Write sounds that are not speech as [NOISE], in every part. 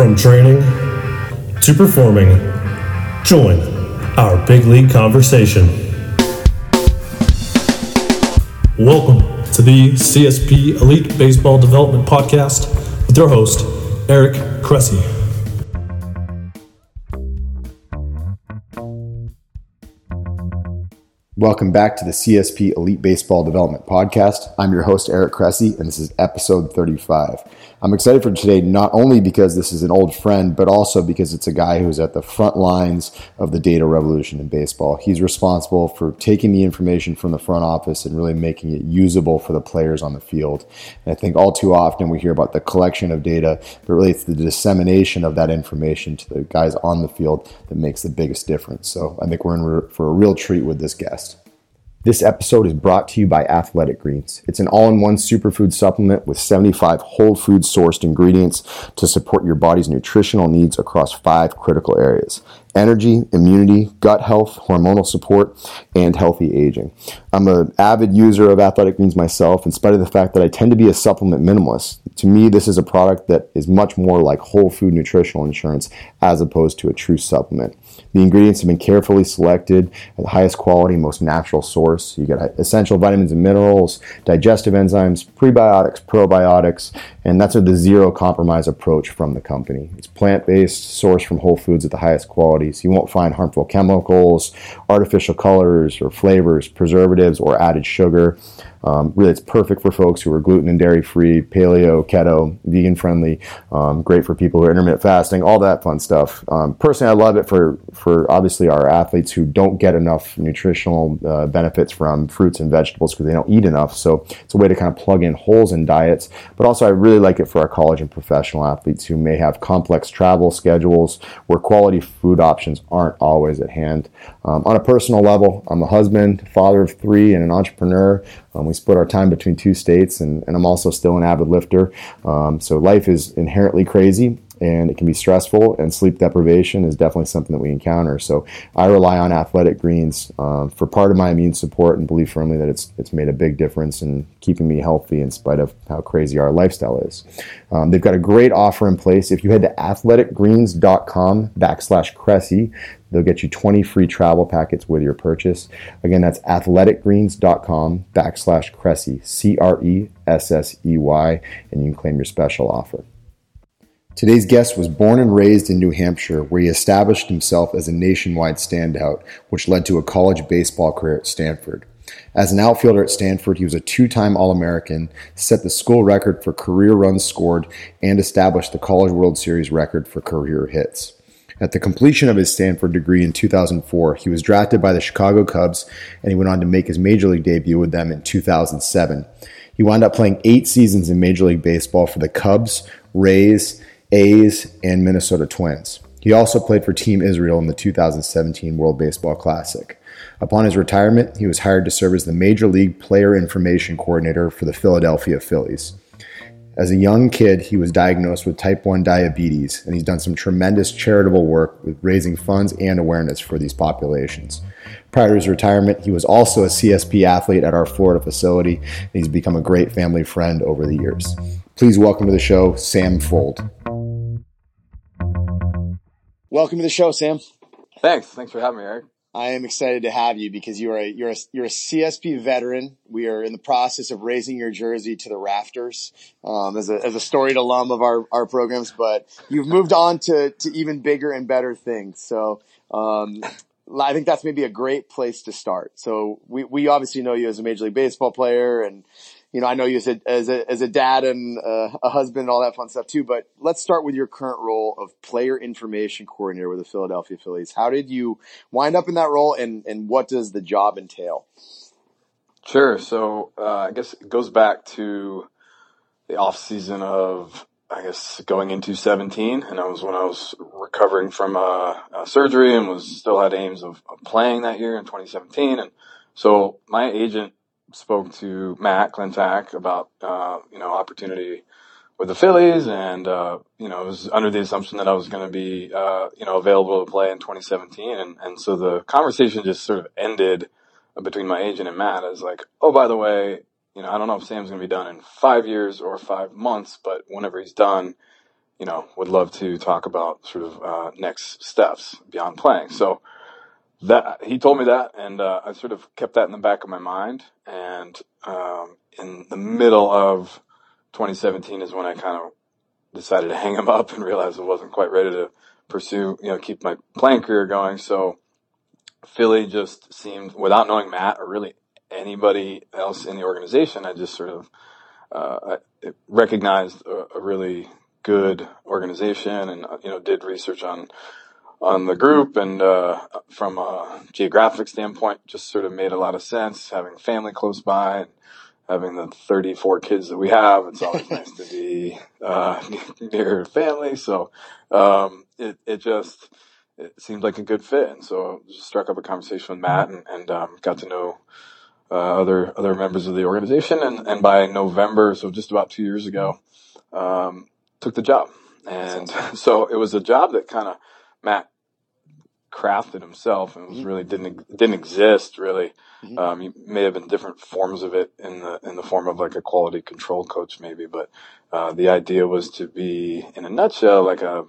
From training to performing, join our big league conversation. Welcome to the CSP Elite Baseball Development Podcast with your host, Eric Cressey. Welcome back to the CSP Elite Baseball Development Podcast. I'm your host, Eric Cressey, and this is episode 35. I'm excited for today not only because this is an old friend, but also because it's a guy who's at the front lines of the data revolution in baseball. He's responsible for taking the information from the front office and really making it usable for the players on the field. And I think all too often we hear about the collection of data, but really it's the dissemination of that information to the guys on the field that makes the biggest difference. So I think we're in for a real treat with this guest. This episode is brought to you by Athletic Greens. It's an all in one superfood supplement with 75 whole food sourced ingredients to support your body's nutritional needs across five critical areas energy, immunity, gut health, hormonal support, and healthy aging. I'm an avid user of Athletic Greens myself, in spite of the fact that I tend to be a supplement minimalist. To me, this is a product that is much more like whole food nutritional insurance as opposed to a true supplement. The ingredients have been carefully selected at the highest quality, most natural source. You get essential vitamins and minerals, digestive enzymes, prebiotics, probiotics, and that's the zero compromise approach from the company. It's plant based, sourced from whole foods at the highest qualities. You won't find harmful chemicals, artificial colors or flavors, preservatives, or added sugar. Um, really, it's perfect for folks who are gluten and dairy free, paleo, keto, vegan friendly. Um, great for people who are intermittent fasting, all that fun stuff. Um, personally, I love it for for obviously our athletes who don't get enough nutritional uh, benefits from fruits and vegetables because they don't eat enough. So it's a way to kind of plug in holes in diets. But also, I really like it for our college and professional athletes who may have complex travel schedules where quality food options aren't always at hand. Um, on a personal level, I'm a husband, father of three, and an entrepreneur. Um, we split our time between two states, and, and I'm also still an avid lifter. Um, so life is inherently crazy and it can be stressful, and sleep deprivation is definitely something that we encounter. So I rely on Athletic Greens um, for part of my immune support and believe firmly that it's it's made a big difference in keeping me healthy in spite of how crazy our lifestyle is. Um, they've got a great offer in place. If you head to athleticgreens.com backslash Cressey, They'll get you 20 free travel packets with your purchase. Again, that's athleticgreens.com backslash Cressey, C R E S S E Y, and you can claim your special offer. Today's guest was born and raised in New Hampshire, where he established himself as a nationwide standout, which led to a college baseball career at Stanford. As an outfielder at Stanford, he was a two time All American, set the school record for career runs scored, and established the College World Series record for career hits. At the completion of his Stanford degree in 2004, he was drafted by the Chicago Cubs and he went on to make his major league debut with them in 2007. He wound up playing eight seasons in Major League Baseball for the Cubs, Rays, A's, and Minnesota Twins. He also played for Team Israel in the 2017 World Baseball Classic. Upon his retirement, he was hired to serve as the Major League Player Information Coordinator for the Philadelphia Phillies. As a young kid, he was diagnosed with type 1 diabetes, and he's done some tremendous charitable work with raising funds and awareness for these populations. Prior to his retirement, he was also a CSP athlete at our Florida facility, and he's become a great family friend over the years. Please welcome to the show, Sam Fuld. Welcome to the show, Sam. Thanks. Thanks for having me, Eric. I am excited to have you because you are a, you're a, you're a CSP veteran. We are in the process of raising your jersey to the rafters um, as, a, as a storied alum of our, our programs, but you've moved on to, to even bigger and better things. So um, I think that's maybe a great place to start. So we, we obviously know you as a Major League Baseball player and you know, I know you as a, as a, as a dad and uh, a husband and all that fun stuff too, but let's start with your current role of player information coordinator with the Philadelphia Phillies. How did you wind up in that role and, and what does the job entail? Sure. So, uh, I guess it goes back to the off season of, I guess going into 17 and that was when I was recovering from a, a surgery and was still had aims of, of playing that year in 2017. And so my agent spoke to Matt Klentak about, uh, you know, opportunity with the Phillies and, uh, you know, it was under the assumption that I was going to be, uh, you know, available to play in 2017. And, and so the conversation just sort of ended between my agent and Matt as like, oh, by the way, you know, I don't know if Sam's going to be done in five years or five months, but whenever he's done, you know, would love to talk about sort of uh, next steps beyond playing. So that he told me that, and uh, I sort of kept that in the back of my mind. And um, in the middle of 2017 is when I kind of decided to hang him [LAUGHS] up and realized I wasn't quite ready to pursue, you know, keep my playing career going. So Philly just seemed, without knowing Matt or really anybody else in the organization, I just sort of uh, recognized a, a, really good organization and uh, you know did research on on the group and uh, from a geographic standpoint, just sort of made a lot of sense having family close by. and Having the 34 kids that we have, it's always [LAUGHS] nice to be uh, [LAUGHS] near family. So um, it it just it seemed like a good fit, and so just struck up a conversation with Matt and, and um, got to know uh, other other members of the organization. And, and by November, so just about two years ago, um, took the job. And [LAUGHS] so it was a job that kind of Matt crafted himself and was mm-hmm. really didn't didn't exist really. Mm-hmm. Um, you may have been different forms of it in the in the form of like a quality control coach maybe, but uh, the idea was to be in a nutshell like a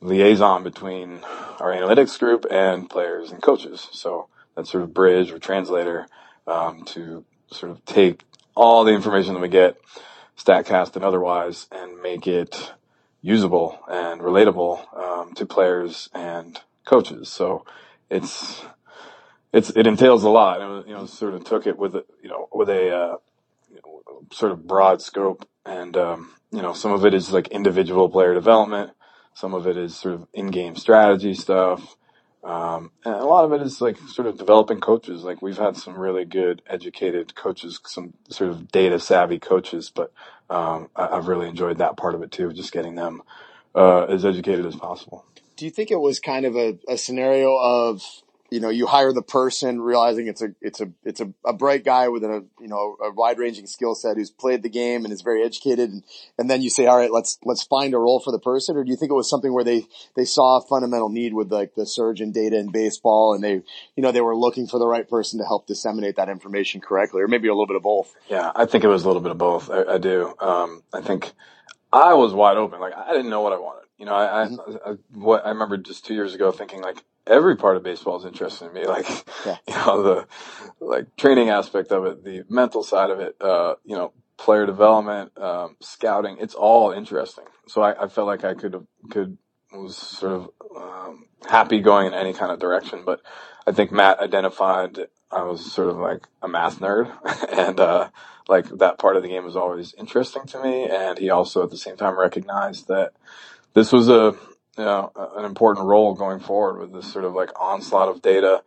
liaison between our analytics group and players and coaches. So that sort of bridge or translator um, to sort of take all the information that we get, Statcast and otherwise, and make it usable and relatable um, to players and coaches. So it's it's it entails a lot. And, you know, sort of took it with a, you know with a uh, you know, sort of broad scope, and um, you know some of it is like individual player development, some of it is sort of in-game strategy stuff. Um, and a lot of it is like sort of developing coaches. Like we've had some really good educated coaches, some sort of data savvy coaches, but, um, I, have really enjoyed that part of it too, just getting them, uh, as educated as possible. Do you think it was kind of a, a scenario of you know, you hire the person realizing it's a, it's a, it's a, a bright guy with a, you know, a wide ranging skill set who's played the game and is very educated. And, and then you say, all right, let's, let's find a role for the person. Or do you think it was something where they, they saw a fundamental need with like the surge in data in baseball and they, you know, they were looking for the right person to help disseminate that information correctly or maybe a little bit of both? Yeah. I think it was a little bit of both. I, I do. Um, I think I was wide open. Like I didn't know what I wanted. You know, I, mm-hmm. I, I, what I remember just two years ago thinking like, every part of baseball is interesting to me. [LAUGHS] Like, yeah. you know, the like training aspect of it, the mental side of it, uh, you know, player development, um, scouting, it's all interesting. So I, I felt like I could, could, was sort of, um, happy going in any kind of direction. But I think Matt identified I was sort of like a math nerd [LAUGHS] and, uh, like that part of the game was always interesting to me. And he also at the same time recognized that this was a, you know, an important role going forward with this sort of like onslaught of data,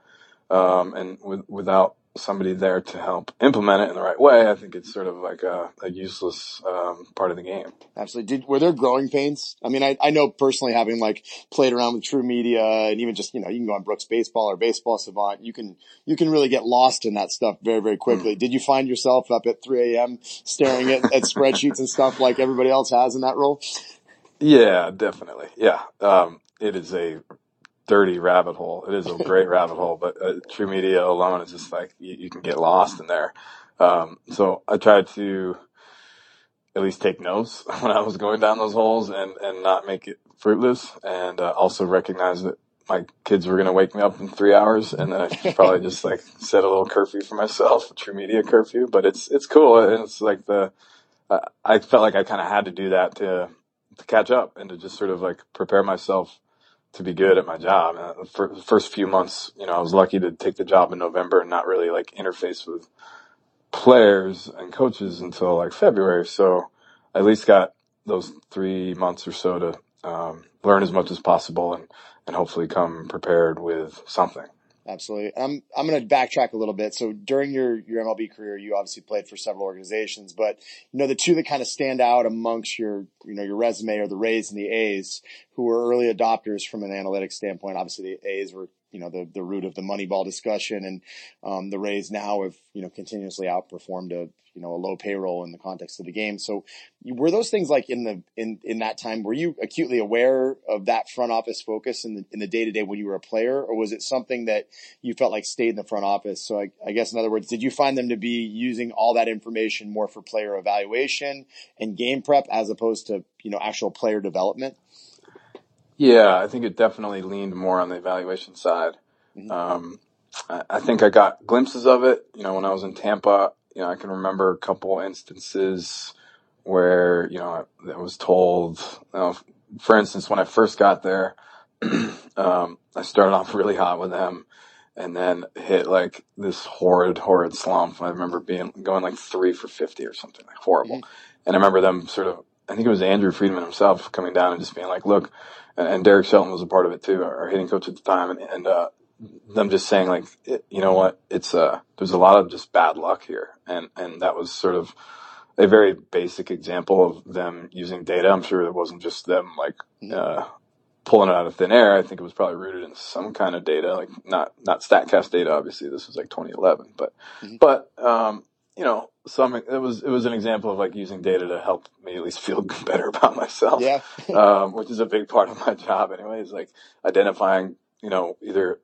um, and with, without somebody there to help implement it in the right way, I think it's sort of like a, a useless um, part of the game. Absolutely. Did, were there growing pains? I mean, I, I know personally having like played around with TruMedia and even just, you know, you can go on Brooks Baseball or Baseball Savant. You can, you can really get lost in that stuff very, very quickly. Mm. Did you find yourself up at 3 a.m. staring at, at spreadsheets and stuff like everybody else has in that role? Yeah, definitely. Yeah. Um, it is a dirty rabbit hole. It is a great [LAUGHS] rabbit hole, but uh, TruMedia alone is just like you, you can get lost in there. Um, so I tried to at least take notes [LAUGHS] when I was going down those holes and, and not make it fruitless and uh, also recognize that my kids were going to wake me up in three hours and then I should probably [LAUGHS] just like set a little curfew for myself, a TruMedia curfew, but it's, it's cool. And it's like the, uh, I felt like I kind of had to do that to, to catch up and to just sort of like prepare myself to be good at my job. And for the first few months, you know, I was lucky to take the job in November and not really like interface with players and coaches until like February. So I at least got those three months or so to um, learn as much as possible and, and hopefully come prepared with something. Absolutely. I'm I'm going to backtrack a little bit. So during your your MLB career, you obviously played for several organizations, but you know the two that kind of stand out amongst your you know your resume are the Rays and the A's, who were early adopters from an analytics standpoint. Obviously, the A's were you know, the, the root of the Moneyball discussion. And, um, the Rays now have, you know, continuously outperformed a, you know, a low payroll in the context of the game. So were those things like in the, in, in that time, were you acutely aware of that front office focus in the, in the day to day when you were a player? Or was it something that you felt like stayed in the front office? So I, I guess in other words, did you find them to be using all that information more for player evaluation and game prep as opposed to, you know, actual player development? Yeah, I think it definitely leaned more on the evaluation side. Mm-hmm. Um, I, I think I got glimpses of it, you know, when I was in Tampa, you know, I can remember a couple instances where, you know, I, I was told, you know, for instance, when I first got there, [CLEARS THROAT] um, I started off really hot with them and then hit like this horrid, horrid slump. I remember being going like three for 50 or something like horrible. Mm-hmm. And I remember them sort of, I think it was Andrew Friedman himself coming down and just being like, look, and Derek Shelton was a part of it too, our hitting coach at the time, and, and uh, them just saying like, you know what, it's uh, there's a lot of just bad luck here, and and that was sort of a very basic example of them using data. I'm sure it wasn't just them like uh, pulling it out of thin air. I think it was probably rooted in some kind of data, like not not Statcast data. Obviously, this was like 2011, but mm-hmm. but um, you know, some it was it was an example of like using data to help me at least [LAUGHS] feel better about myself. Yeah. [LAUGHS] um, which is a big part of my job anyway, is like identifying, you know, either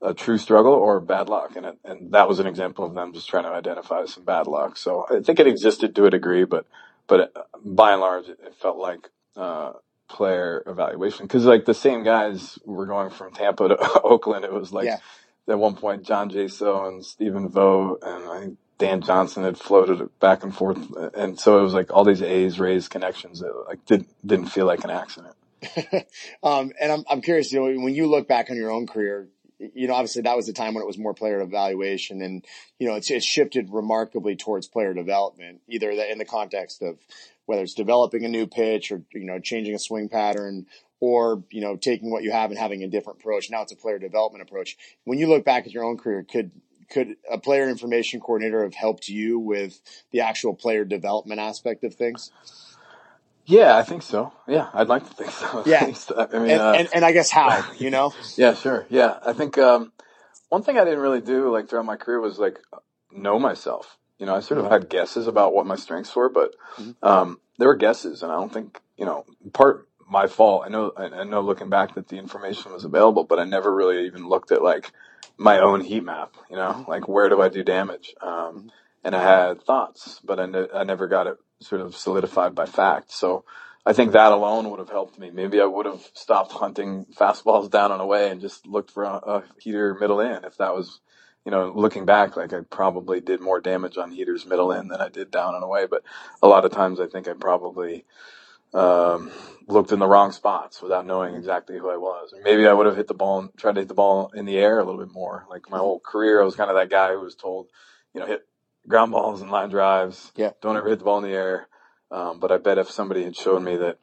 a true struggle or bad luck. And it, and that was an example of them just trying to identify some bad luck. So I think it existed to a degree, but, but it, by and large, it, it felt like, uh, player evaluation. Cause like the same guys were going from Tampa to [LAUGHS] Oakland. It was like, yeah. at one point, John Jaso and Stephen Vogt and I think Dan Johnson had floated back and forth, and so it was like all these A's Rays connections that like didn't didn't feel like an accident. [LAUGHS] um, and I'm I'm curious, you know, when you look back on your own career, you know, obviously that was the time when it was more player evaluation, and you know, it's it's shifted remarkably towards player development, either that in the context of whether it's developing a new pitch or you know changing a swing pattern or you know taking what you have and having a different approach. Now it's a player development approach. When you look back at your own career, could could a player information coordinator have helped you with the actual player development aspect of things? Yeah, I think so. Yeah, I'd like to think so. [LAUGHS] Yeah, I mean, and, uh, and, and, I guess how [LAUGHS] you know? yeah, sure. Yeah, I think um, one thing I didn't really do like throughout my career was like know myself. You know, I sort of had guesses about what my strengths were, but mm-hmm. um, there were guesses, and I don't think you know part my fault. I know I know looking back that the information was available, but I never really even looked at like my own heat map, you know, mm-hmm. like where do I do damage? Um, mm-hmm. and I had thoughts, but I, ne- I never got it sort of solidified by fact. So I think that alone would have helped me. Maybe I would have stopped hunting fastballs down and away and just looked for a, a heater middle in if that was, you know, looking back, like I probably did more damage on heaters middle in than I did down and away. But a lot of times I think I probably, um, looked in the wrong spots without knowing exactly who I was. Maybe I would have hit the ball and tried to hit the ball in the air a little bit more. Like my whole career, I was kind of that guy who was told, you know, hit ground balls and line drives. Yeah. Don't ever hit the ball in the air. Um, but I bet if somebody had shown me that,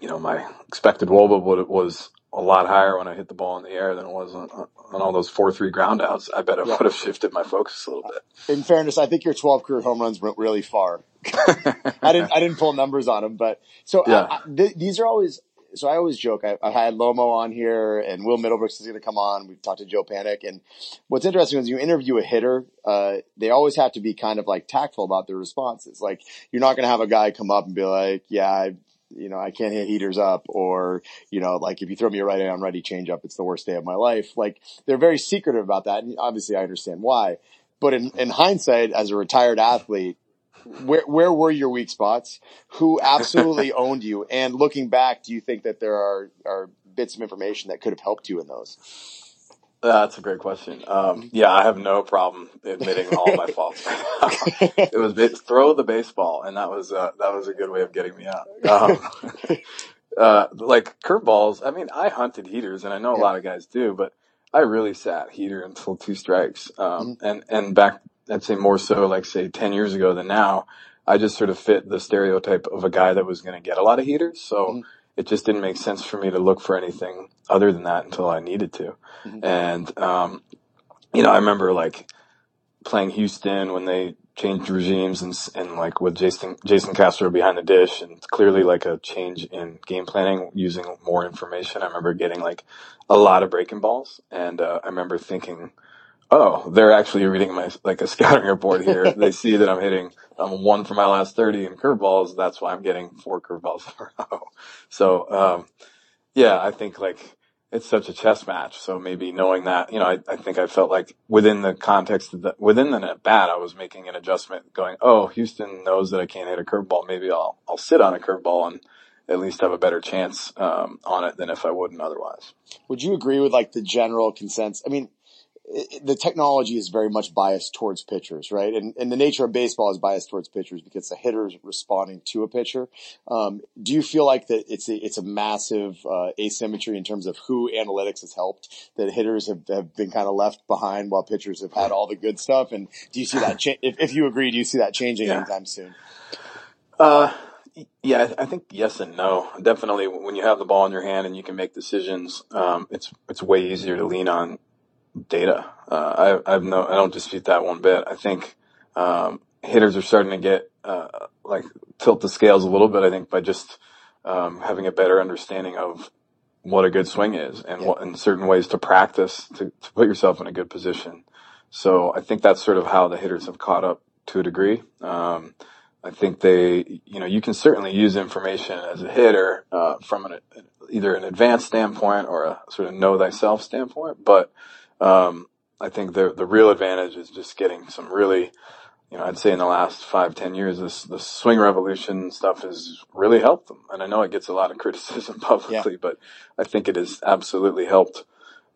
you know, my expected wOBA would was a lot higher when I hit the ball in the air than it was on, on all those four three groundouts. I bet it yeah. would have shifted my focus a little bit. In fairness, I think your 12 career home runs went really far. I didn't I didn't pull numbers on them, but so yeah. I, I, th- these are always. So I always joke. I, I had Lomo on here, and Will Middlebrooks is going to come on. We've talked to Joe Panik, and what's interesting is you interview a hitter. Uh, they always have to be kind of like tactful about their responses. Like you're not going to have a guy come up and be like, "Yeah, I you know, I can't hit heaters up or, you know, like if you throw me a right hand on righty change up, it's the worst day of my life. Like they're very secretive about that. And obviously I understand why, but in, in hindsight, as a retired athlete, where, where were your weak spots? Who absolutely [LAUGHS] owned you? And looking back, do you think that there are, are bits of information that could have helped you in those? That's a great question. Um, yeah, I have no problem admitting all my [LAUGHS] faults. [LAUGHS] it was throw the baseball, and that was uh, that was a good way of getting me out. [LAUGHS] Um, uh, like curveballs. I mean, I hunted heaters, and I know a lot of guys do, but I really sat heater until two strikes. Um, mm-hmm. and and back, I'd say more so, like say ten years ago than now. I just sort of fit the stereotype of a guy that was going to get a lot of heaters. So. It just didn't make sense for me to look for anything other than that until I needed to. Mm-hmm. And, um, you know, I remember like playing Houston when they changed regimes and, and like with Jason, Jason Castro behind the dish and clearly like a change in game planning using more information. I remember getting like a lot of breaking balls and, uh, I remember thinking, oh, they're actually reading my, like a scouting report here. [LAUGHS] they see that I'm hitting, I'm one for my last 30 in curveballs. That's why I'm getting four curveballs in a [LAUGHS] row. So, um, yeah, I think like, it's such a chess match. So maybe knowing that, you know, I, I think I felt like within the context of the, within the net bat, I was making an adjustment going, oh, Houston knows that I can't hit a curveball. Maybe I'll, I'll sit on a curveball and at least have a better chance, um, on it than if I wouldn't otherwise. Would you agree with like the general consensus? I mean, the technology is very much biased towards pitchers, right? And, and the nature of baseball is biased towards pitchers because the hitter is responding to a pitcher. Um, do you feel like that it's a, it's a massive uh, asymmetry in terms of who analytics has helped that hitters have, have been kind of left behind while pitchers have had all the good stuff? And do you see that cha- if, if you agree, do you see that changing yeah. anytime soon? Uh, yeah, I think yes and no. Definitely, when you have the ball in your hand and you can make decisions, um, it's it's way easier to lean on data. Uh, I, I've no, I don't dispute that one bit. I think, um, hitters are starting to get, uh, like tilt the scales a little bit, I think by just, um, having a better understanding of what a good swing is and what, and certain ways to practice to, to put yourself in a good position. So I think that's sort of how the hitters have caught up to a degree. Um, I think they, you know, you can certainly use information as a hitter, uh, from an, either an advanced standpoint or a sort of know thyself standpoint, but, um, I think the the real advantage is just getting some really, you know, I'd say in the last five ten years, this the swing revolution stuff has really helped them. And I know it gets a lot of [LAUGHS] criticism publicly, yeah. but I think it has absolutely helped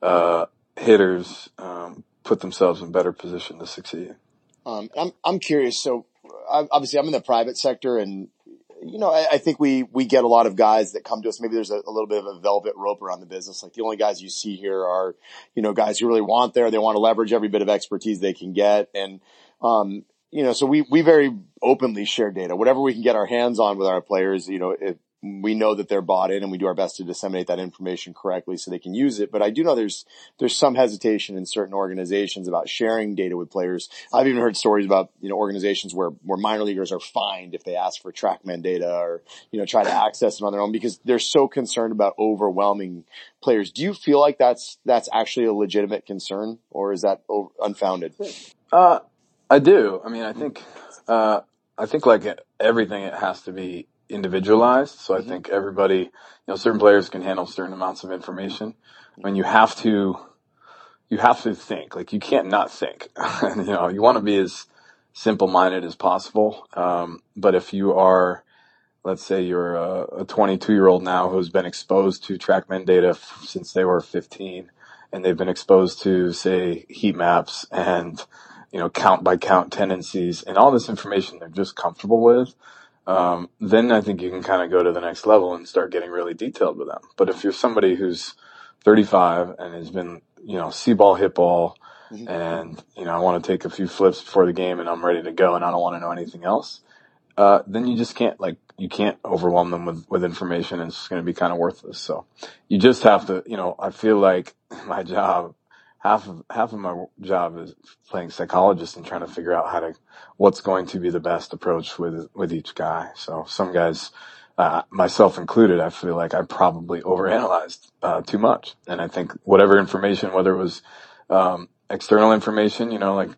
uh, hitters um, put themselves in better position to succeed. Um, I'm I'm curious. So obviously, I'm in the private sector, and you know, I, I, think we, we get a lot of guys that come to us. Maybe there's a, a, little bit of a velvet rope around the business. Like the only guys you see here are, you know, guys who really want there. They want to leverage every bit of expertise they can get. And, um, you know, so we, we very openly share data. Whatever we can get our hands on with our players, you know, if, we know that they're bought in and we do our best to disseminate that information correctly so they can use it. But I do know there's, there's some hesitation in certain organizations about sharing data with players. I've even heard stories about, you know, organizations where, where minor leaguers are fined if they ask for TrackMan data or, you know, try to access it on their own because they're so concerned about overwhelming players. Do you feel like that's, that's actually a legitimate concern or is that unfounded? Uh, I do. I mean, I think, uh, I think like everything, it has to be individualized. So I mm-hmm. think everybody, you know, certain players can handle certain amounts of information. I mean, you have to, you have to think. Like you can't not think. [LAUGHS] you know, you want to be as simple-minded as possible. Um, but if you are, let's say you're a 22 year old now who's been exposed to TrackMan data f- since they were 15 and they've been exposed to say heat maps and, you know, count by count tendencies and all this information they're just comfortable with um, then I think you can kind of go to the next level and start getting really detailed with them. But if you're somebody who's 35 and has been, you know, see ball, hit ball, mm-hmm. and, you know, I want to take a few flips before the game and I'm ready to go and I don't want to know anything else, uh, then you just can't, like, you can't overwhelm them with, with information and it's going to be kind of worthless. So you just have to, you know, I feel like [LAUGHS] my job half of half of my job is playing psychologist and trying to figure out how to what's going to be the best approach with with each guy. So some guys, uh, myself included, I feel like I probably overanalyzed uh, too much, and I think whatever information, whether it was um, external information, you know, like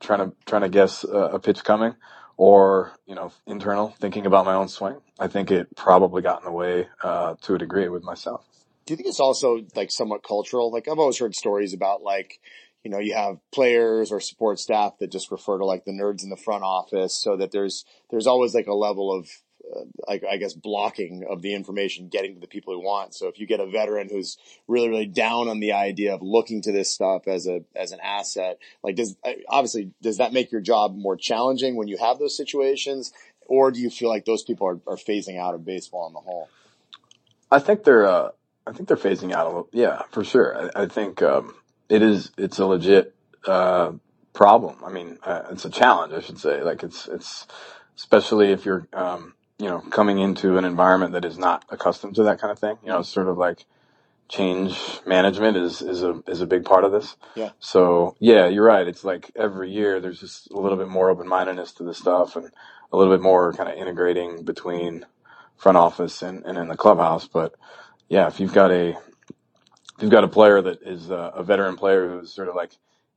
trying to trying to guess a, a pitch coming, or you know, internal thinking about my own swing, I think it probably got in the way uh, to a degree with myself do you think it's also like somewhat cultural? Like I've always heard stories about like, you know, you have players or support staff that just refer to like the nerds in the front office so that there's, there's always like a level of, uh, I, guess blocking of the information getting to the people who want. So if you get a veteran who's really, really down on the idea of looking to this stuff as a, as an asset, like does, obviously, does that make your job more challenging when you have those situations? Or do you feel like those people are, are phasing out of baseball on the whole? I think they're, uh, I think they're phasing out a little. Yeah, for sure. I, I think um, it is. It's a legit uh, problem. I mean, uh, it's a challenge. I should say. Like it's it's especially if you're um, you know coming into an environment that is not accustomed to that kind of thing. You know, it's sort of like change management is is a is a big part of this. Yeah. So yeah, you're right. It's like every year there's just a little bit more open mindedness to the stuff and a little bit more kind of integrating between front office and, and in the clubhouse. But yeah, if you've got a if you've got a player that is a, a veteran player who's sort of like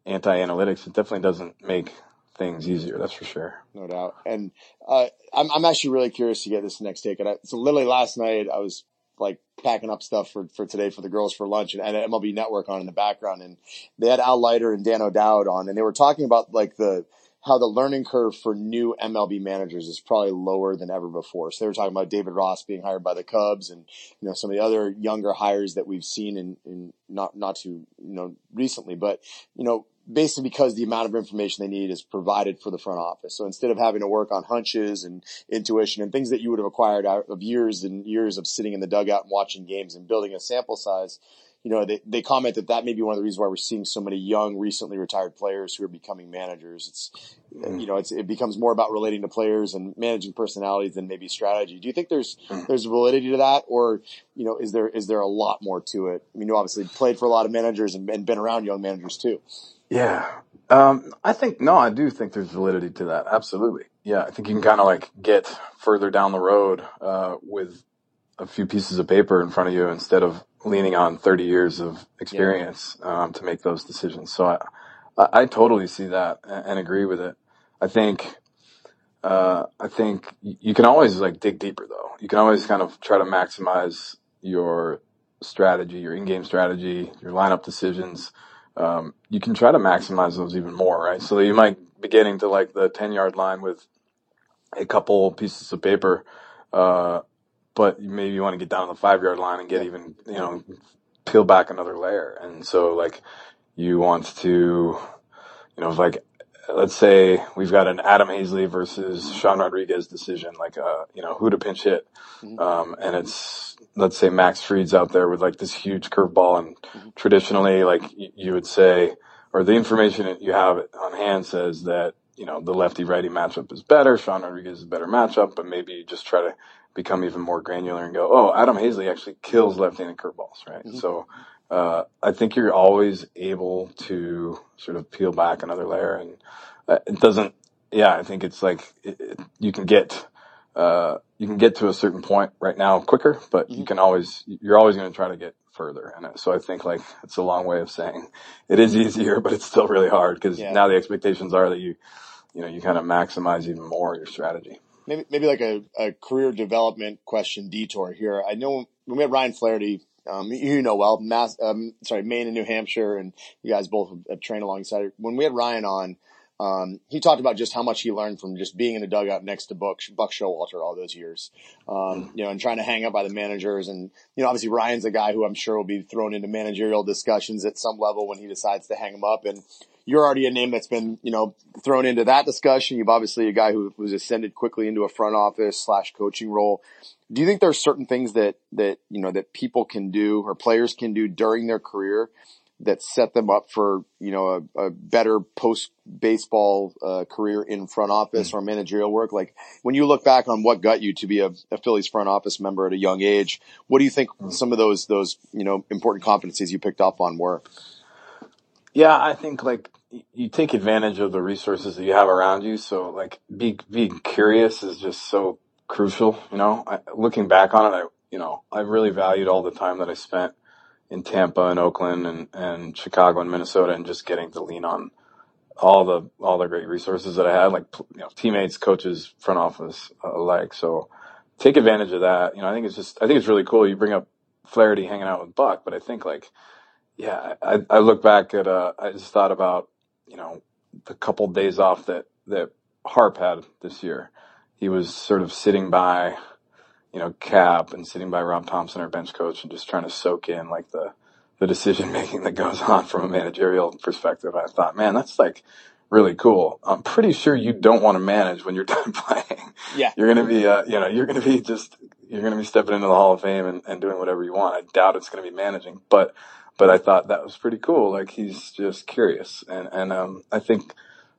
anti analytics, it definitely doesn't make things easier. That's for sure. No doubt. And uh, I'm I'm actually really curious to get this next take. And I, so literally last night I was like packing up stuff for, for today for the girls for lunch and, and MLB Network on in the background. And they had Al Leiter and Dan O'Dowd on, and they were talking about like the how the learning curve for new MLB managers is probably lower than ever before. So they were talking about David Ross being hired by the Cubs and, you know, some of the other younger hires that we've seen in, in not, not too, you know, recently, but, you know, basically because the amount of information they need is provided for the front office. So instead of having to work on hunches and intuition and things that you would have acquired out of years and years of sitting in the dugout and watching games and building a sample size, you know, they, they comment that that may be one of the reasons why we're seeing so many young, recently retired players who are becoming managers. It's, mm. you know, it's, it becomes more about relating to players and managing personalities than maybe strategy. Do you think there's, mm. there's validity to that or, you know, is there, is there a lot more to it? I mean, you obviously played for a lot of managers and, and been around young managers too. Yeah. Um, I think, no, I do think there's validity to that. Absolutely. Yeah. I think you can kind of like get further down the road, uh, with a few pieces of paper in front of you instead of leaning on 30 years of experience, yeah. um, to make those decisions. So I, I, I totally see that and, and, agree with it. I think, uh, I think you can always like dig deeper though. You can always kind of try to maximize your strategy, your in-game strategy, your lineup decisions um, you can try to maximize those even more, right? So you might be getting to like the 10 yard line with a couple pieces of paper, uh, but maybe you want to get down to the five yard line and get even, you know, peel back another layer. And so like you want to, you know, like let's say we've got an Adam Haseley versus Sean Rodriguez decision, like uh, you know, who to pinch hit, mm-hmm. um, and it's let's say Max Fried's out there with like this huge curveball, and mm-hmm. traditionally, like you would say, or the information that you have on hand says that you know the lefty righty matchup is better, Sean Rodriguez is a better matchup, but maybe you just try to become even more granular and go, oh, Adam Haseley actually kills left-handed curveballs, right? Mm-hmm. So uh, I think you're always able to sort of peel back another layer, and uh, it doesn't. Yeah, I think it's like it, it, you can get uh, you can get to a certain point right now quicker, but mm-hmm. you can always you're always going to try to get further. And so I think like it's a long way of saying it is easier, but it's still really hard because yeah. now the expectations are that you you know you kind of maximize even more your strategy. Maybe maybe like a, a career development question detour here. I know when we had Ryan Flaherty um, you know well, Mass, um, sorry, Maine and New Hampshire, and you guys both have trained alongside. When we had Ryan on, um, he talked about just how much he learned from just being in the dugout next to Buck, Buck Showalter all those years, um, you know, and trying to hang out by the managers. And, you know, obviously Ryan's a guy who I'm sure will be thrown into managerial discussions at some level when he decides to hang him up. And you're already a name that's been, you know, thrown into that discussion. You've obviously a guy who was ascended quickly into a front office slash coaching role. Do you think there's certain things that, that, you know, that people can do or players can do during their career that set them up for you know a, a better post baseball uh, career in front office mm-hmm. or managerial work. Like when you look back on what got you to be a, a Phillies front office member at a young age, what do you think mm-hmm. some of those those you know important competencies you picked up on were? Yeah, I think like you take advantage of the resources that you have around you. So like be being curious is just so crucial. You know, I, looking back on it, I you know I really valued all the time that I spent in Tampa and Oakland and, and Chicago and Minnesota and just getting to lean on all the, all the great resources that I had, like, you know, teammates, coaches, front office alike. So take advantage of that. You know, I think it's just, I think it's really cool. You bring up Flaherty hanging out with Buck, but I think like, yeah, I, I look back at, uh, I just thought about, you know, the couple days off that, that Harp had this year. He was sort of sitting by, you know, Cap and sitting by Rob Thompson, our bench coach, and just trying to soak in like the the decision [LAUGHS] making that goes on from a managerial perspective. I thought, man, that's like really cool. I'm pretty sure you don't want to manage when you're [LAUGHS] done playing. Yeah, you're gonna be, uh, you know, you're gonna be just you're gonna be stepping into the Hall of Fame and, and doing whatever you want. I doubt it's gonna be managing, but but I thought that was pretty cool. Like he's just curious, and and um, I think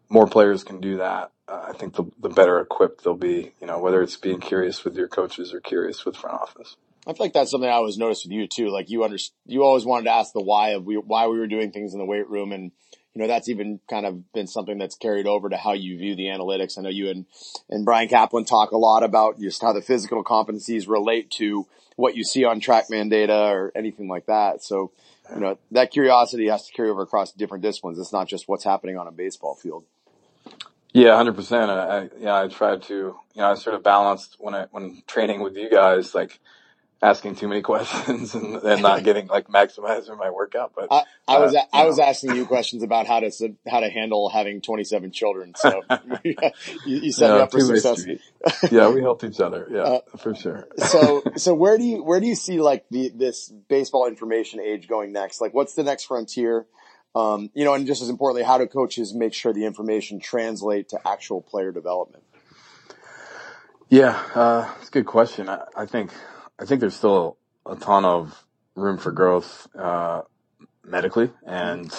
more players can do that uh, I think the, the better equipped they'll be, you know, whether it's being curious with your coaches or curious with front office. I feel like that's something I always noticed with you too. Like you under, you always wanted to ask the why of we, why we were doing things in the weight room. And, you know, that's even kind of been something that's carried over to how you view the analytics. I know you and, and Brian Kaplan talk a lot about just how the physical competencies relate to what you see on TrackMan data or anything like that. So, you know, that curiosity has to carry over across different disciplines. It's not just what's happening on a baseball field. Yeah, hundred percent. I, yeah, I tried to, you know, I sort of balanced when I, when training with you guys, like, asking too many questions and, and not [LAUGHS] getting like maximizing my workout. But I, I was uh, I was asking you questions about how to how to handle having 27 children. So [LAUGHS] [LAUGHS] you, you set me up for success. yeah, we helped each other. Yeah, uh, for sure. so so where do you where do you see like the this baseball information age going next? Like, what's the next frontier? Um, you know, and just as importantly, how do coaches make sure the information translate to actual player development? Yeah, uh, it's a good question. I, I think I think there's still a ton of room for growth uh, medically and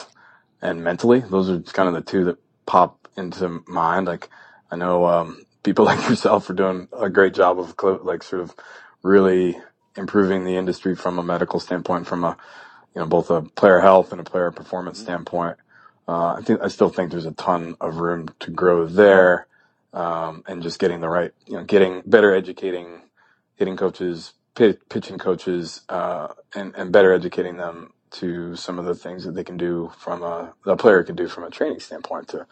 and mentally. Those are kind of the two that pop into mind. Like I know um, people [LAUGHS] like yourself are doing a great job of like sort of really improving the industry from a medical standpoint, from a you know both a player health and a player performance mm-hmm. standpoint. Uh, I think I still think there's a ton of room to grow there, um, and just getting the right, you know, getting better educating, hitting coaches, pitching coaches uh, and, and better educating them to some of the things that they can do from a the player can do from a training standpoint to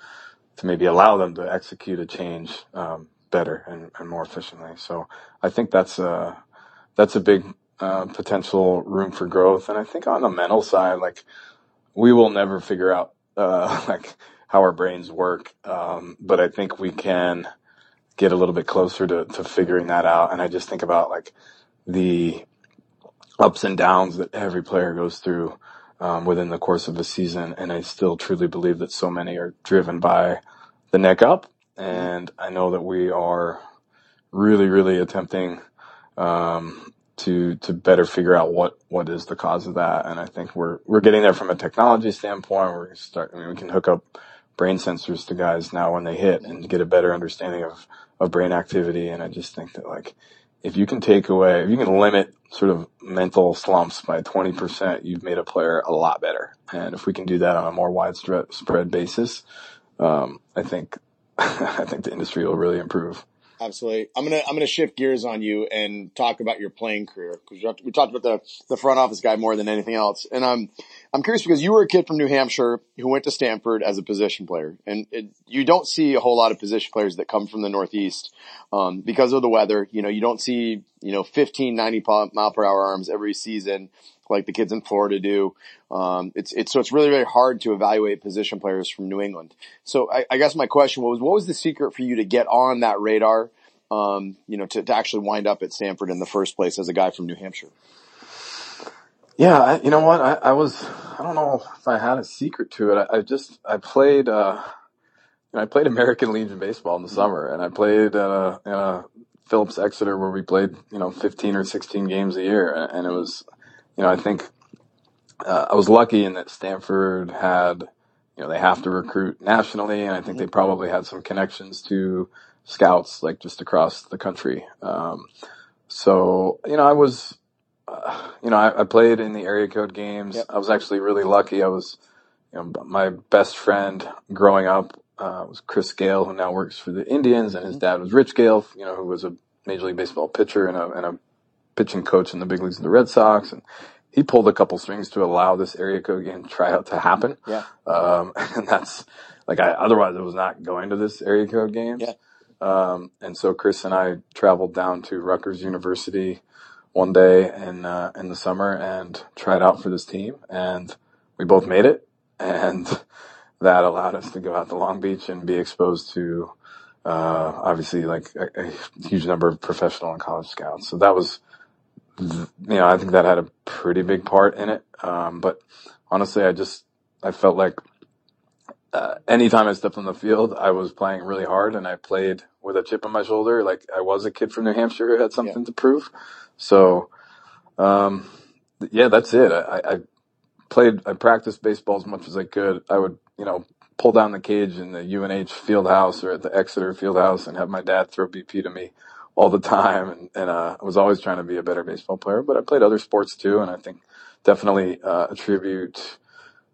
to maybe allow them to execute a change um, better and, and more efficiently. So I think that's a that's a big uh, potential room for growth. And I think on the mental side, like we will never figure out uh, [LAUGHS] like how our brains work, um, but I think we can get a little bit closer to, to figuring that out. And I just think about like the ups and downs that every player goes through um, within the course of a season. And I still truly believe that so many are driven by the neck up. And I know that we are really, really attempting um, to to better figure out what what is the cause of that. And I think we're we're getting there from a technology standpoint. We're start. I mean, we can hook up brain sensors to guys now when they hit and get a better understanding of of brain activity. And I just think that like if you can take away, if you can limit sort of mental slumps by 20%, you've made a player a lot better. And if we can do that on a more widespread basis, um, I think, [LAUGHS] I think the industry will really improve. Absolutely. I'm gonna I'm gonna shift gears on you and talk about your playing career because we talked about the the front office guy more than anything else. And I'm I'm curious because you were a kid from New Hampshire who went to Stanford as a position player, and it, you don't see a whole lot of position players that come from the Northeast um, because of the weather. You know, you don't see you know 15 90 mile per hour arms every season like the kids in Florida do. Um, it's, it's, so it's really, really hard to evaluate position players from New England. So I, I guess my question was, what was the secret for you to get on that radar? Um, you know, to, to actually wind up at Stanford in the first place as a guy from New Hampshire? Yeah, I, you know what? I, I, was, I don't know if I had a secret to it. I, I just, I played, uh, I played American Legion baseball in the summer and I played, uh, in a Phillips Exeter where we played, you know, 15 or 16 games a year. And it was, you know, I think uh, I was lucky in that Stanford had, you know, they have to recruit nationally, and I think they probably had some connections to scouts like just across the country. Um, so, you know, I was, uh, you know, I, I, played in the area code games. Yep. I was actually really lucky. I was, you know, my best friend growing up uh, was Chris Gale, who now works for the Indians, and his mm-hmm. dad was Rich Gale, you know, who was a Major League Baseball pitcher and a, and a pitching coach in the big leagues of the Red Sox, and he pulled a couple strings to allow this area code game tryout to happen. Yeah. Um, [LAUGHS] and that's like I otherwise I was not going to this area code game. Yeah. Um, and so Chris and I traveled down to Rutgers University one day in uh, in the summer and tried out for this team, and we both made it, and [LAUGHS] that allowed us to go out to Long Beach and be exposed to uh, obviously like a, a, huge number of professional and college scouts. So that was you know, I think that had a pretty big part in it. Um, but honestly, I just, I felt like, uh, anytime I stepped on the field, I was playing really hard and I played with a chip on my shoulder. Like I was a kid from New Hampshire who had something yeah. to prove. So, um, yeah, that's it. I, I played, I practiced baseball as much as I could. I would, you know, pull down the cage in the UNH field house or at the Exeter field house and have my dad throw BP to me all the time, and, and uh, I was always trying to be a better baseball player. But I played other sports too, and I think definitely uh, attribute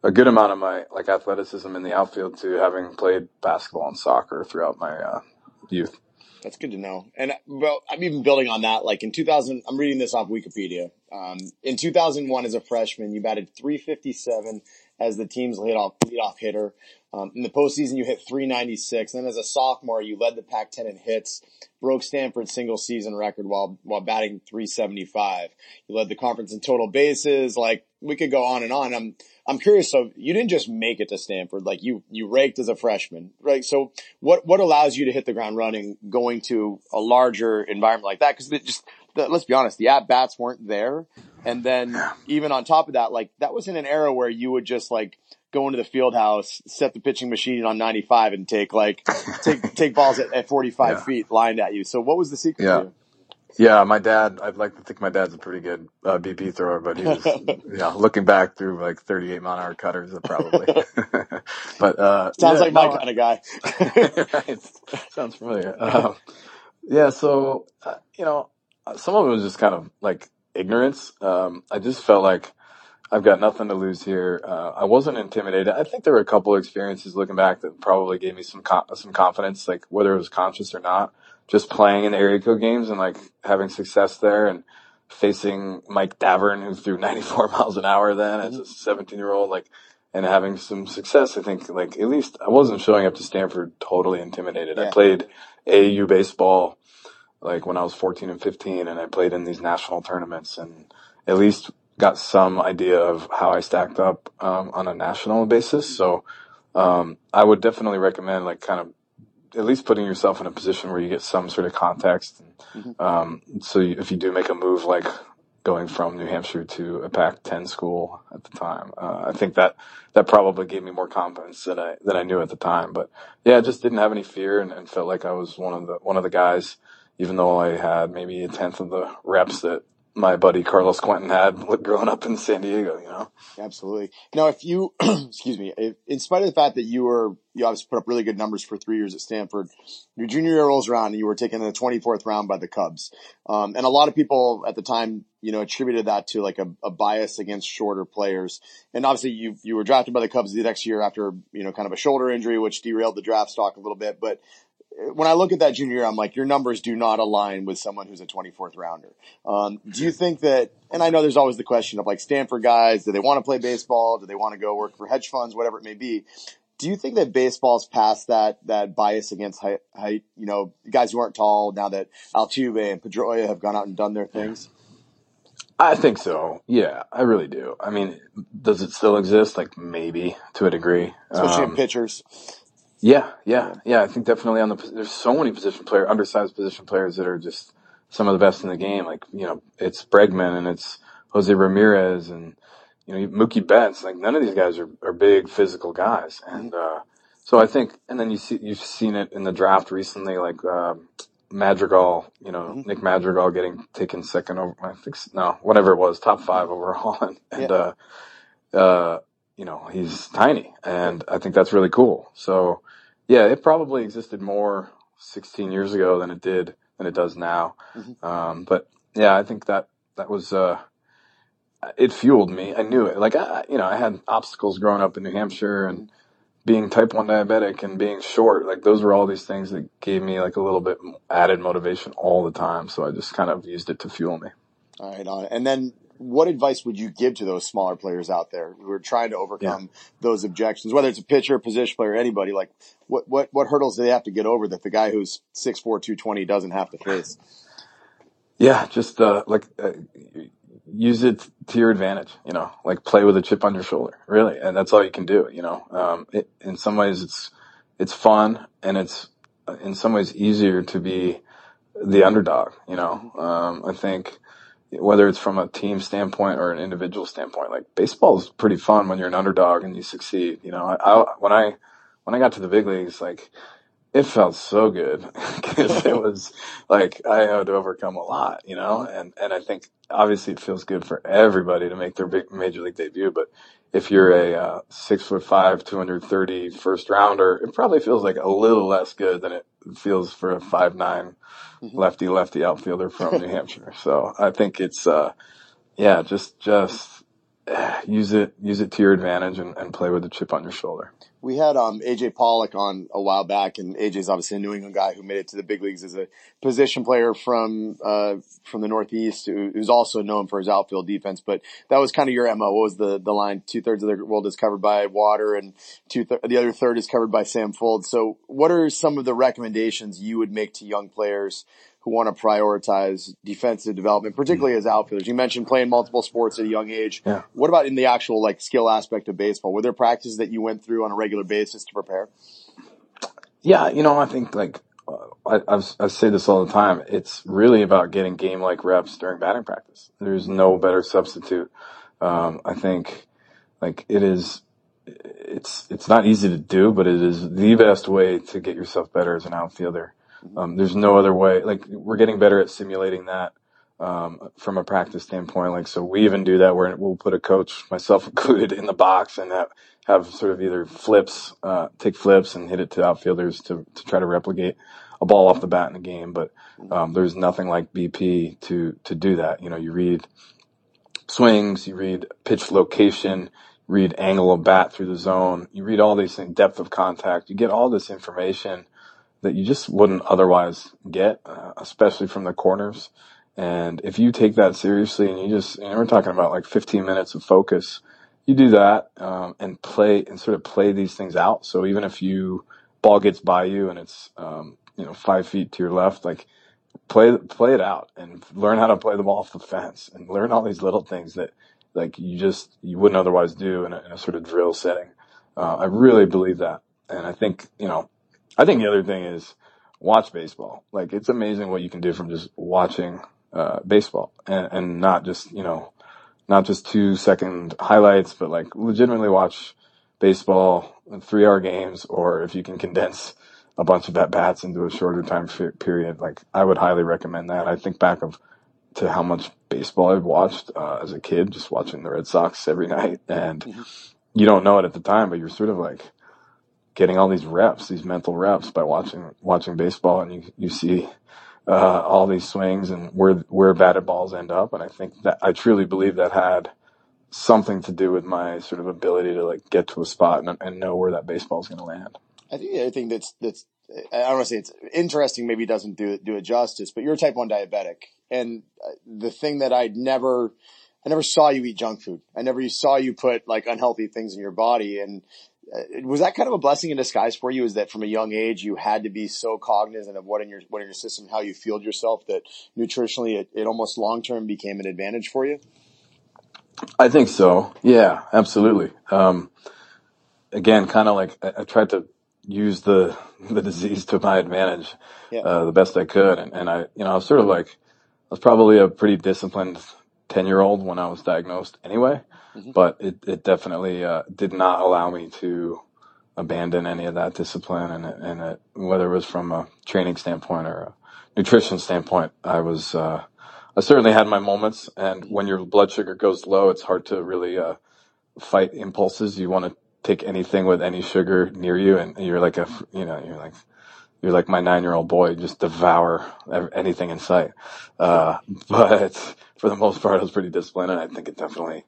a good amount of my like athleticism in the outfield to having played basketball and soccer throughout my uh, youth. That's good to know. And well, I'm even building on that. Like in 2000, I'm reading this off Wikipedia. Um, in 2001, as a freshman, you batted 357 as the team's leadoff leadoff hitter. Um, in the postseason, you hit 396. And then as a sophomore, you led the Pac-10 in hits, broke Stanford's single season record while while batting 375. You led the conference in total bases. Like we could go on and on. I'm I'm curious. So you didn't just make it to Stanford. Like you you raked as a freshman, right? So what what allows you to hit the ground running, going to a larger environment like that? Because it just the, let's be honest, the at bats weren't there. And then even on top of that, like that was in an era where you would just like go into the field house, set the pitching machine on 95 and take like, [LAUGHS] take, take balls at, at 45 yeah. feet lined at you. So what was the secret yeah. Yeah, my dad, I'd like to think my dad's a pretty good uh, BP thrower, but he was, [LAUGHS] yeah, looking back through like 38 mile an hour cutters, probably. [LAUGHS] but, uh, sounds yeah, like my no, kind of guy. right. Sounds familiar. Um, yeah. So, uh, you know, some of it was just kind of like ignorance. Um, I just felt like I've got nothing to lose here. Uh, I wasn't intimidated. I think there were a couple of experiences looking back that probably gave me some some confidence, like whether it was conscious or not. Just playing in the area code games and like having success there, and facing Mike Davern, who threw [LAUGHS] 94 miles an hour then as a 17 year old, like, and having some success. I think like at least I wasn't showing up to Stanford totally intimidated. Yeah. I played AAU baseball like when I was 14 and 15 and I played in these national tournaments and at least got some idea of how I stacked up um, on a national basis. So um, I would definitely recommend like kind of at least putting yourself in a position where you get some sort of context. And, mm-hmm. um, so you, if you do make a move like going from New Hampshire to a Pac-10 school at the time, uh, I think that that probably gave me more confidence than I than I knew at the time. But yeah, I just didn't have any fear and, and felt like I was one of the one of the guys even though I had maybe a tenth of the reps that my buddy Carlos Quentin had [LAUGHS] growing up in San Diego, you know? Absolutely. Now, if you, [CLEARS THROAT] excuse me, if, in spite of the fact that you were, you obviously put up really good numbers for three years at Stanford, your junior year rolls around and you were taken in the 24th round by the Cubs. Um, and a lot of people at the time, you know, attributed that to like a, a, bias against shorter players. And obviously you, you were drafted by the Cubs the next year after, you know, kind of a shoulder injury, which derailed the draft stock a little bit. But when I look at that junior, year, I'm like, your numbers do not align with someone who's a 24th rounder. Um, do you think that, and I know there's always the question of like Stanford guys, do they want to play baseball? Do they want to go work for hedge funds, whatever it may be? Do you think that baseball's past that, that bias against height, height, you know, guys who aren't tall now that Altuve and Pedroia have gone out and done their things? I think so. Yeah, I really do. I mean, does it still exist? Like maybe to a degree, especially um, in pitchers. Yeah, yeah, yeah. I think definitely on the there's so many position player, undersized position players that are just some of the best in the game. Like you know, it's Bregman and it's Jose Ramirez and you know Mookie Betts. Like none of these guys are, are big physical guys, and uh, so I think. And then you see you've seen it in the draft recently, like uh, Madrigal. You know, mm-hmm. Nick Madrigal getting taken second over. I think no, whatever it was, top five overall, and, [LAUGHS] and yeah. uh, uh, you know, he's tiny and I think that's really cool. So yeah, it probably existed more 16 years ago than it did, than it does now. Mm-hmm. Um, but yeah, I think that, that was, uh, it fueled me. I knew it. Like, I, you know, I had obstacles growing up in New Hampshire and being type 1 diabetic and being short. Like, those were all these things that gave me like a little bit added motivation all the time. So I just kind of used it to fuel me. All right. Uh, and then what advice would you give to those smaller players out there who are trying to overcome yeah. those objections, whether it's a pitcher, a position player, anybody? Like, what what what hurdles do they have to get over that the guy who's 6'4", 220 doesn't have to face? Yeah, just uh, like uh, use it to your advantage. You know, like play with a chip on your shoulder, really, and that's all you can do. You know, um, it, in some ways it's it's fun and it's in some ways easier to be the underdog. You know, um, I think whether it's from a team standpoint or an individual standpoint. Like baseball is pretty fun when you're an underdog and you succeed. You know, I, I when I when I got to the big leagues, like it felt so good [LAUGHS] because it [LAUGHS] was like I had to overcome a lot, you know, and and I think obviously it feels good for everybody to make their big major league debut, but if you're a uh, six foot five, 230 first rounder, it probably feels like a little less good than it feels for a five nine lefty lefty outfielder from New Hampshire. So I think it's uh, yeah, just just [SIGHS] use it use it to your advantage and, and play with the chip on your shoulder. We had um, AJ Pollock on a while back, and AJ's obviously a New England guy who made it to the big leagues as a position player from uh, from the Northeast, who, who's also known for his outfield defense. But that was kind of your mo. What was the the line? Two thirds of the world is covered by water, and two th- the other third is covered by Sam Fuld. So, what are some of the recommendations you would make to young players who want to prioritize defensive development, particularly as outfielders. You mentioned playing multiple sports at a young age. Yeah. What about in the actual like skill aspect of baseball? Were there practices that you went through on a regular basis to prepare? Yeah, you know, I think like I, I've, I say this all the time. It's really about getting game like reps during batting practice. There's no better substitute. Um, I think like it is. It's it's not easy to do, but it is the best way to get yourself better as an outfielder. Um, there's no other way. Like we're getting better at simulating that um, from a practice standpoint. Like so, we even do that where we'll put a coach, myself [LAUGHS] included, in the box and have, have sort of either flips, uh, take flips and hit it to outfielders to to try to replicate a ball off the bat in a game. But um, there's nothing like BP to to do that. You know, you read swings, you read pitch location, read angle of bat through the zone, you read all these things, depth of contact. You get all this information that you just wouldn't otherwise get, uh, especially from the corners. And if you take that seriously and you just, and we're talking about like 15 minutes of focus, you do that, um, and play and sort of play these things out. So even if you ball gets by you and it's, um, you know, five feet to your left, like play, play it out and learn how to play the ball off the fence and learn all these little things that like you just, you wouldn't otherwise do in a, in a sort of drill setting. Uh, I really believe that. And I think, you know, I think the other thing is watch baseball. Like it's amazing what you can do from just watching uh, baseball and, and not just you know not just two second highlights, but like legitimately watch baseball in three hour games, or if you can condense a bunch of at bats into a shorter time period, like I would highly recommend that. I think back of to how much baseball I've watched uh, as a kid, just watching the Red Sox every [LAUGHS] night, and mm-hmm. you don't know it at the time, but you're sort of like getting all these reps, these mental reps by watching watching baseball, and you you see uh, all these swings and where where batted balls end up, and I think that I truly believe that had something to do with my sort of ability to like get to a spot and, and know where that baseball is going to land. I think the other thing that's that's I don't want to say it's interesting, maybe doesn't do do it justice, but you're a type one diabetic, and uh, the thing that I'd never I never saw you eat junk food. I never saw you put like unhealthy things in your body. And was that kind of a blessing in disguise for you? Is that from a young age you had to be so cognizant of what in your what in your system, how you feel yourself, that nutritionally it, it almost long term became an advantage for you? I think so. Yeah, absolutely. Um, again, kind of like I, I, tried to use the [LAUGHS] the disease to my advantage yeah. uh, the best I could, and, and I, you know, I was sort of like I was probably a pretty disciplined ten year old when I was diagnosed anyway. Mm-hmm. But it, it definitely uh, did not allow me to abandon any of that discipline, and and it, whether it was from a training standpoint or a nutrition standpoint, I was uh, I certainly had my moments. And when your blood sugar goes low, it's hard to really uh, fight impulses. You want to take anything with any sugar near you, and you're like a you know you're like you're like my nine year old boy, just devour anything in sight. Uh, [LAUGHS] but for the most part, I was pretty disciplined, and I think it definitely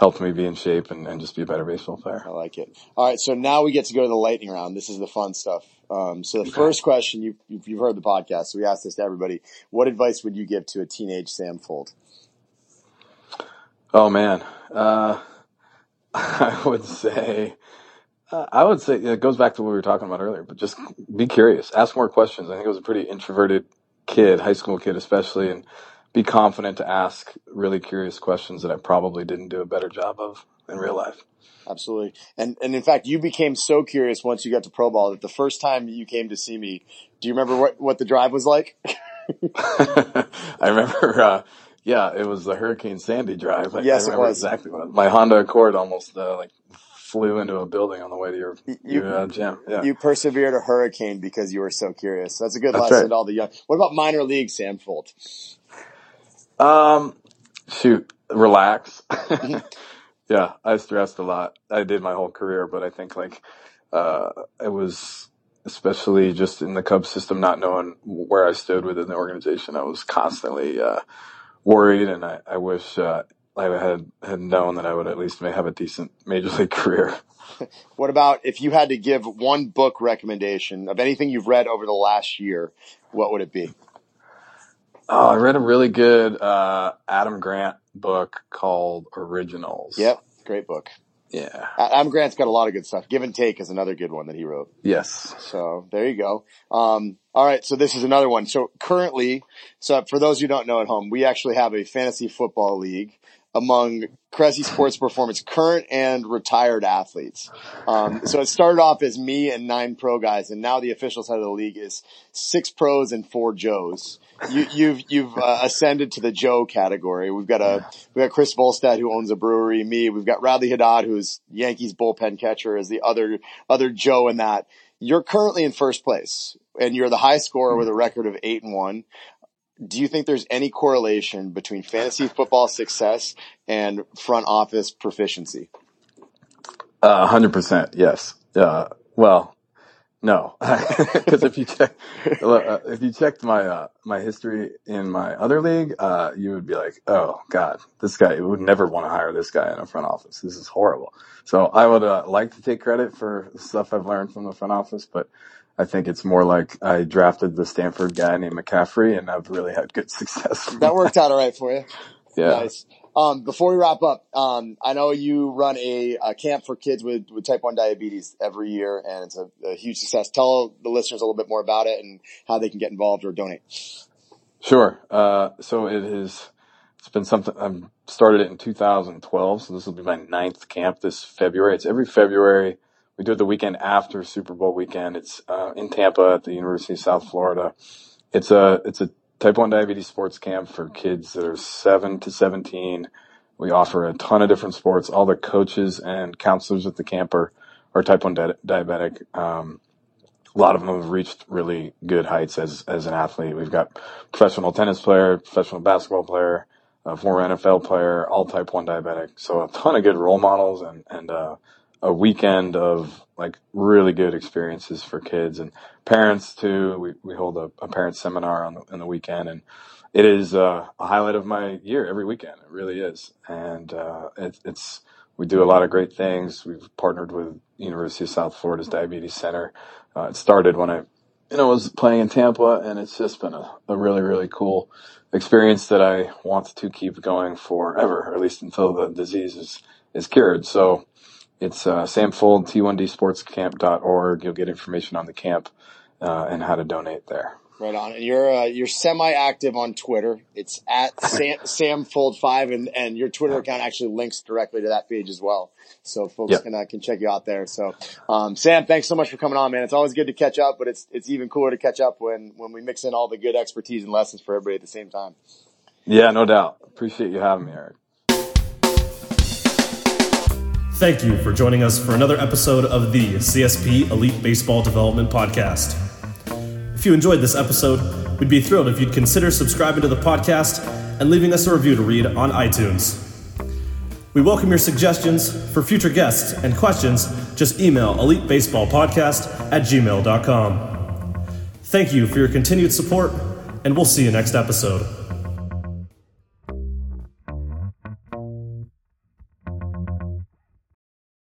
helped me be in shape and, and just be a better baseball player. I like it. All right, so now we get to go to the lightning round. This is the fun stuff. Um, so the okay. first question you you've heard the podcast, so we asked this to everybody. What advice would you give to a teenage Sam Fuld? Oh man, uh, [LAUGHS] I would say. Uh, I would say it goes back to what we were talking about earlier, but just be curious, ask more questions. I think it was a pretty introverted kid, high school kid especially, and be confident to ask really curious questions that I probably didn't do a better job of in real life. Absolutely. And, and in fact, you became so curious once you got to pro ball that the first time you came to see me, do you remember what, what the drive was like? [LAUGHS] [LAUGHS] I remember, uh, yeah, it was the Hurricane Sandy drive. I, yes, I it was. Exactly. what My Honda Accord almost, uh, like flew into a building on the way to your, you, your uh, gym. Yeah. You persevered a hurricane because you were so curious. That's a good That's lesson right. to all the young. What about minor league Sam Fuld? Um, shoot, relax. [LAUGHS] yeah, I stressed a lot. I did my whole career, but I think like, uh, it was, especially just in the Cubs system, not knowing where I stood within the organization, I was constantly uh, worried, and I, I wish uh, I had had known that I would at least may have a decent major league [LAUGHS] career. [LAUGHS] What about if you had to give one book recommendation of anything you've read over the last year? What would it be? Oh, I read a really good uh, Adam Grant book called Originals. Yep, great book. Yeah. Adam Grant's got a lot of good stuff. Give and Take is another good one that he wrote. Yes. So there you go. Um, all right. So this is another one. So currently, so for those who don't know at home, we actually have a fantasy football league among Cressey Sports Performance current and retired athletes. Um, so it started off as me and nine pro guys, and now the official side of the league is six pros and four Joes. You, have you've, you've uh, ascended to the Joe category. We've got a we've got Chris Volstad who owns a brewery. Me, we've got Radley Haddad who's Yankees bullpen catcher as the other other Joe in that. You're currently in first place, and you're the high scorer with a record of eight and one do you think there's any correlation between fantasy football success and front office proficiency? Uh, hundred percent. Yes. Uh, well, no, [LAUGHS] because if you check, uh, if you checked my, uh, my history in my other league, uh, you would be like, oh God, this guy would never want to hire this guy in a front office. This is horrible. So I would, like to take credit for stuff I've learned from the front office, but I think it's more like I drafted the Stanford guy named McCaffrey and I've really had good [LAUGHS] success. That worked out all right for you. Yeah. Nice. Um, before we wrap up, um, I know you run a, a, camp for kids with, with type 1 diabetes every year and it's a, a, huge success. Tell the listeners a little bit more about it and how they can get involved or donate. Sure. Uh, so it is, it's been something, I started it in 2012. So this will be my ninth camp this February. It's every February we do it the weekend after Super Bowl weekend. It's uh, in Tampa at the University of South Florida. It's a it's a type one diabetes sports camp for kids that are seven to seventeen. We offer a ton of different sports. All the coaches and counselors at the camp are, are type one di- diabetic. Um, a lot of them have reached really good heights as as an athlete. We've got professional tennis player, professional basketball player, a former NFL player, all type one diabetic. So a ton of good role models and and uh, a weekend of like really good experiences for kids and parents too. We, we hold a, a parent seminar on the, the weekend and it is uh, a highlight of my year every weekend. It really is. And, uh, it, it's, we do a lot of great things. We've partnered with University of South Florida's Diabetes Center. Uh, it started when I, you know, was playing in Tampa and it's just been a, a really, really cool experience that I want to keep going forever, or at least until the disease is, is cured. So, it's uh, Sam Fuld, T1DSportsCamp.org. You'll get information on the camp uh, and how to donate there. Right on. And you're uh, you're semi-active on Twitter. It's at [LAUGHS] Sam, SamFuld5, and, and your Twitter account actually links directly to that page as well. So folks yep. can uh, can check you out there. So um, Sam, thanks so much for coming on, man. It's always good to catch up, but it's it's even cooler to catch up when when we mix in all the good expertise and lessons for everybody at the same time. Yeah, no doubt. Appreciate you having me, Eric. Thank you for joining us for another episode of the CSP Elite Baseball Development Podcast. If you enjoyed this episode, we'd be thrilled if you'd consider subscribing to the podcast and leaving us a review to read on iTunes. We welcome your suggestions for future guests and questions. Just email elitebaseballpodcast at gmail.com. Thank you for your continued support, and we'll see you next episode.